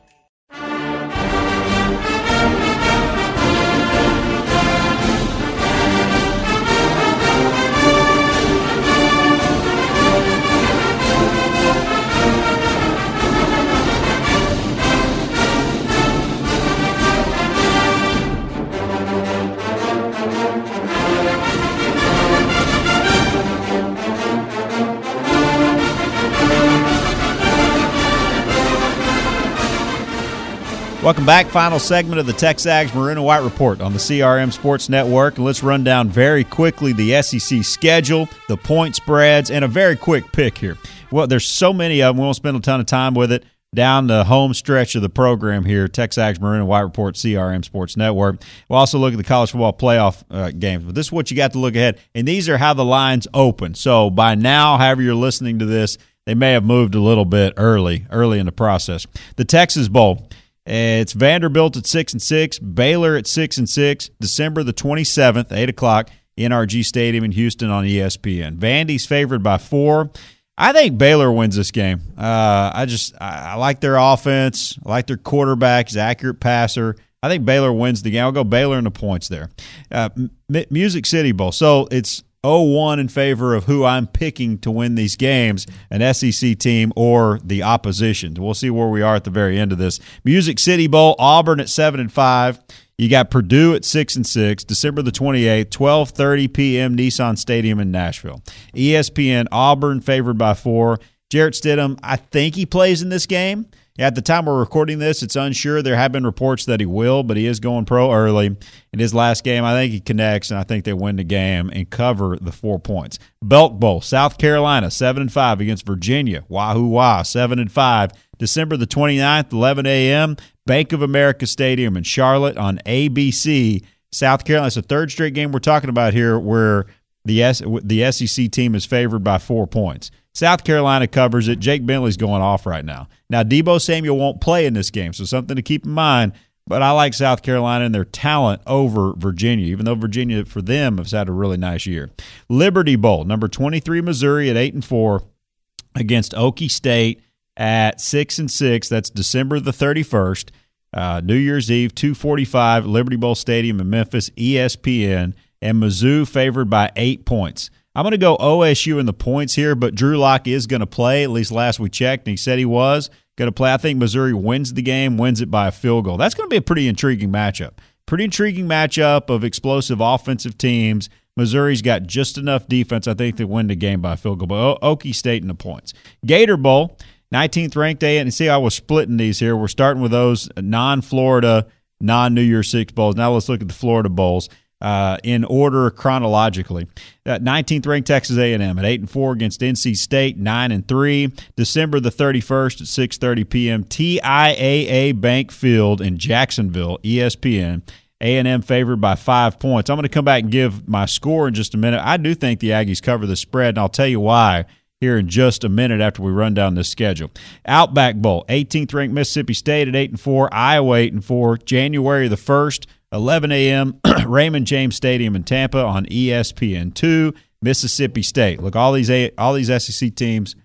Welcome back. Final segment of the Texags Maroon and White Report on the CRM Sports Network. And let's run down very quickly the SEC schedule, the point spreads, and a very quick pick here. Well, there's so many of them. We won't spend a ton of time with it. Down the home stretch of the program here, Texags Maroon and White Report, CRM Sports Network. We'll also look at the college football playoff uh, games. But this is what you got to look ahead. And these are how the lines open. So by now, however you're listening to this, they may have moved a little bit early, early in the process. The Texas Bowl. It's Vanderbilt at six and six, Baylor at six and six, December the twenty seventh, eight o'clock, NRG Stadium in Houston on ESPN. Vandy's favored by four. I think Baylor wins this game. Uh, I just I, I, like their offense. I like their quarterback. He's accurate passer. I think Baylor wins the game. I'll go Baylor in the points there. Uh, M- Music City Bowl. So it's 0-1 in favor of who I'm picking to win these games, an SEC team or the opposition. We'll see where we are at the very end of this. Music City Bowl, Auburn at 7 and 5. You got Purdue at 6 and 6, December the 28th, 12:30 p.m. Nissan Stadium in Nashville. ESPN Auburn favored by 4. Jarrett Stidham, I think he plays in this game. At the time we're recording this, it's unsure. There have been reports that he will, but he is going pro early. In his last game, I think he connects, and I think they win the game and cover the four points. Belk Bowl, South Carolina, 7 and 5 against Virginia. Wahoo Wah, 7 and 5. December the 29th, 11 a.m., Bank of America Stadium in Charlotte on ABC. South Carolina, it's the third straight game we're talking about here where the, S, the SEC team is favored by four points. South Carolina covers it. Jake Bentley's going off right now. Now, Deebo Samuel won't play in this game, so something to keep in mind. But I like South Carolina and their talent over Virginia, even though Virginia, for them, has had a really nice year. Liberty Bowl, number 23, Missouri at 8 and 4 against Okie State at 6 and 6. That's December the 31st. Uh, New Year's Eve, 245, Liberty Bowl Stadium in Memphis, ESPN, and Mizzou favored by eight points. I'm going to go OSU in the points here, but Drew Lock is going to play. At least last we checked, and he said he was going to play. I think Missouri wins the game, wins it by a field goal. That's going to be a pretty intriguing matchup. Pretty intriguing matchup of explosive offensive teams. Missouri's got just enough defense, I think, to win the game by a field goal. But Okie State in the points. Gator Bowl, 19th ranked A, and see, I was splitting these here. We're starting with those non-Florida, non-New Year's Six bowls. Now let's look at the Florida bowls uh, in order chronologically. Uh, 19th ranked Texas A&M at 8 and 4 against NC State, 9 and 3. December the 31st at 6:30 p.m. TIAA Bank Field in Jacksonville, ESPN. A&M favored by five points. I'm going to come back and give my score in just a minute. I do think the Aggies cover the spread, and I'll tell you why here in just a minute after we run down this schedule. Outback Bowl, 18th ranked Mississippi State at 8 and 4, Iowa 8 and 4, January the 1st 11 a.m. Raymond James Stadium in Tampa on ESPN2. Mississippi State. Look, all these all these SEC teams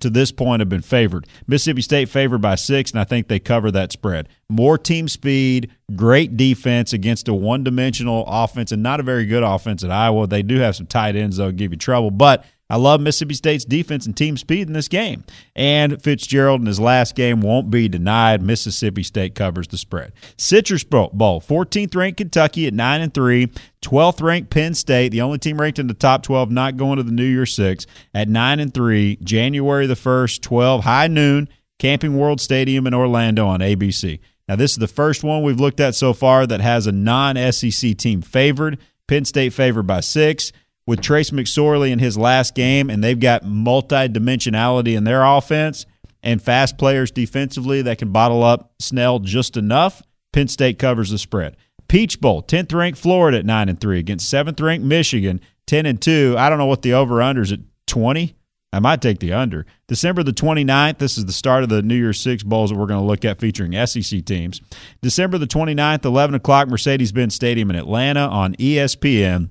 to this point have been favored. Mississippi State favored by six, and I think they cover that spread. More team speed, great defense against a one-dimensional offense, and not a very good offense at Iowa. They do have some tight ends that'll give you trouble, but I love Mississippi State's defense and team speed in this game. And Fitzgerald in his last game won't be denied. Mississippi State covers the spread. Citrus Bowl, 14th ranked Kentucky at 9 and 3, 12th ranked Penn State, the only team ranked in the top 12 not going to the New Year 6 at 9 and 3, January the 1st, 12 high noon, Camping World Stadium in Orlando on ABC. Now this is the first one we've looked at so far that has a non-SEC team favored. Penn State favored by 6 with Trace McSorley in his last game, and they've got multi dimensionality in their offense and fast players defensively that can bottle up Snell just enough. Penn State covers the spread. Peach Bowl, 10th ranked Florida at 9 and 3 against 7th ranked Michigan, 10 and 2. I don't know what the over unders at 20. I might take the under. December the 29th, this is the start of the New Year's Six Bowls that we're going to look at featuring SEC teams. December the 29th, 11 o'clock, Mercedes Benz Stadium in Atlanta on ESPN.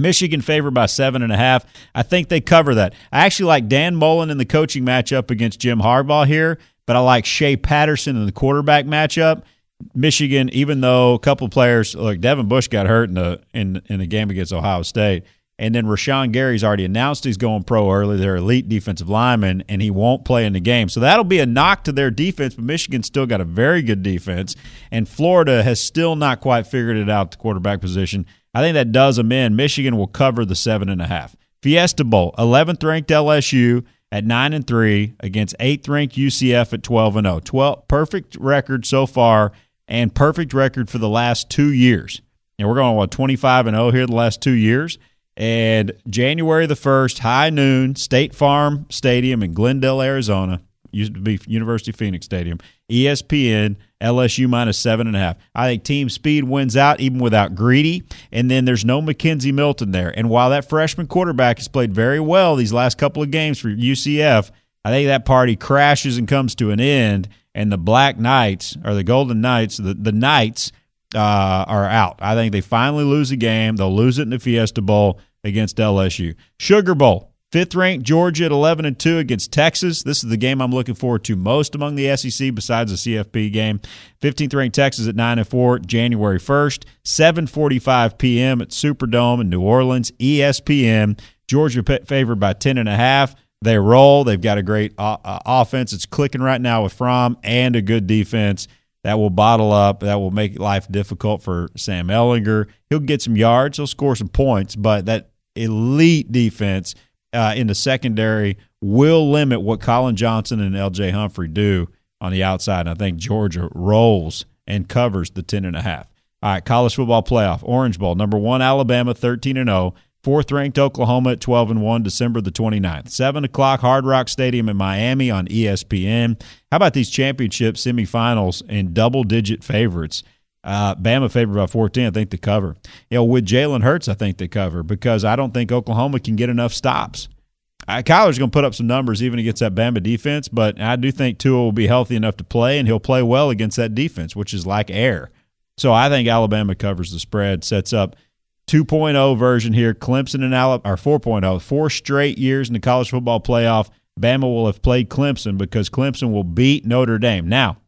Michigan favored by seven and a half. I think they cover that. I actually like Dan Mullen in the coaching matchup against Jim Harbaugh here, but I like Shea Patterson in the quarterback matchup. Michigan, even though a couple players like Devin Bush got hurt in the in in the game against Ohio State, and then Rashan Gary's already announced he's going pro early. They're elite defensive lineman, and he won't play in the game. So that'll be a knock to their defense. But Michigan's still got a very good defense, and Florida has still not quite figured it out the quarterback position. I think that does them in. Michigan will cover the seven and a half. Fiesta Bowl, 11th ranked LSU at nine and three against eighth ranked UCF at 12 and 0. 12 perfect record so far, and perfect record for the last two years. And we're going what 25 and 0 here the last two years. And January the first, high noon, State Farm Stadium in Glendale, Arizona used to be University Phoenix Stadium. ESPN, LSU minus seven and a half. I think team speed wins out even without Greedy. And then there's no McKenzie Milton there. And while that freshman quarterback has played very well these last couple of games for UCF, I think that party crashes and comes to an end. And the Black Knights or the Golden Knights, the, the Knights uh, are out. I think they finally lose a game. They'll lose it in the Fiesta Bowl against LSU. Sugar Bowl, Fifth ranked Georgia at 11 and 2 against Texas. This is the game I'm looking forward to most among the SEC besides the CFP game. 15th ranked Texas at 9 and 4 January 1st, 7:45 p.m. at Superdome in New Orleans, ESPN. Georgia favored by 10 and a half. They roll. They've got a great uh, offense. It's clicking right now with Fromm and a good defense that will bottle up. That will make life difficult for Sam Ehlinger. He'll get some yards. He'll score some points, but that elite defense – uh, in the secondary will limit what Collin Johnson and L.J. Humphrey do on the outside. And I think Georgia rolls and covers the ten and a half. All right, college football playoff, Orange Bowl, number one Alabama, thirteen and zero. Oh. Fourth ranked Oklahoma at 12 and 1, December the 29th. 7 o'clock, Hard Rock Stadium in Miami on ESPN. How about these championship semifinals and double digit favorites? Uh, Bama favored by 14. I think they cover. You know, with Jalen Hurts, I think they cover because I don't think Oklahoma can get enough stops. Uh, Kyler's going to put up some numbers even against that Bama defense, but I do think Tua will be healthy enough to play, and he'll play well against that defense, which is like air. So I think Alabama covers the spread, sets up 2.0 version here. Clemson and Alabama, or 4.0, four straight years in the college football playoff. Bama will have played Clemson because Clemson will beat Notre Dame. Now,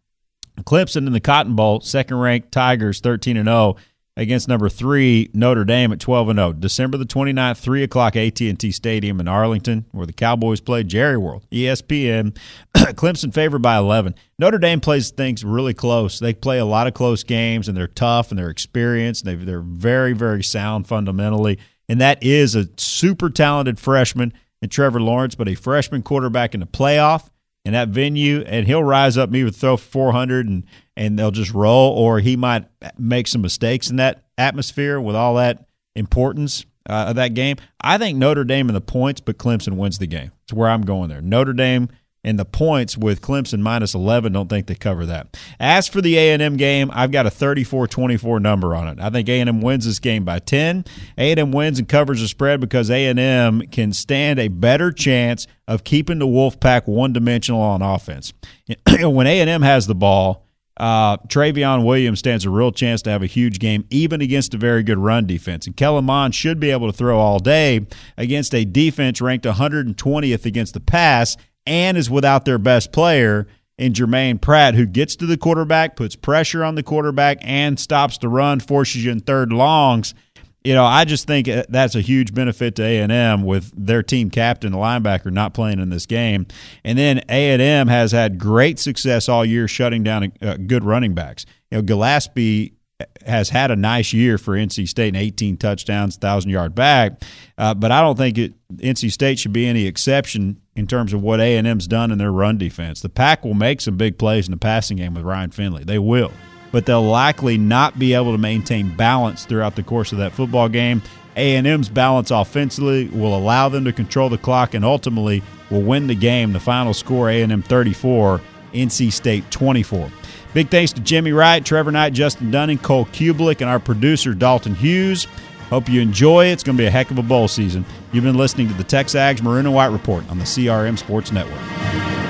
Clemson in the Cotton Bowl, second ranked Tigers 13 and 0 against number three Notre Dame at 12 and 0. December the 29th, 3 o'clock AT&T Stadium in Arlington, where the Cowboys play Jerry World, ESPN. Clemson favored by 11. Notre Dame plays things really close. They play a lot of close games, and they're tough and they're experienced. They, they're very, very sound fundamentally, and that is a super talented freshman and Trevor Lawrence, but a freshman quarterback in the playoff in that venue, and he'll rise up with throw 400 and and they'll just roll, or he might make some mistakes in that atmosphere with all that importance uh, of that game. I think Notre Dame in the points, but Clemson wins the game. It's where I'm going there. Notre Dame and the points with Clemson minus 11 don't think they cover that. As for the A&M game, I've got a 34-24 number on it. I think A&M wins this game by 10. A&M wins and covers the spread because A&M can stand a better chance of keeping the Wolfpack one-dimensional on offense. when A&M has the ball, uh, Trayveon Williams stands a real chance to have a huge game, even against a very good run defense. And Kellen Mond should be able to throw all day against a defense ranked 120th against the pass and is without their best player in Jermaine Pratt, who gets to the quarterback, puts pressure on the quarterback, and stops the run, forces you in third longs. You know, I just think uh, that's a huge benefit to A and M with their team captain, the linebacker, not playing in this game. And then A and M has had great success all year shutting down uh, good running backs. You know, Gallaspy has had a nice year for NC State, and 18 touchdowns, thousand yard back. Uh, but I don't think it, NC State should be any exception in terms of what A and M's done in their run defense. The Pack will make some big plays in the passing game with Ryan Finley. They will, but they'll likely not be able to maintain balance throughout the course of that football game. A and M's balance offensively will allow them to control the clock and ultimately will win the game. The final score: A and M 34, NC State 24. Big thanks to Jimmy Wright, Trevor Knight, Justin Dunning, Cole Cubelic, and our producer, Dalton Hughes. Hope you enjoy. It. It's going to be a heck of a bowl season. You've been listening to the Texags Maroon and White Report on the CRM Sports Network.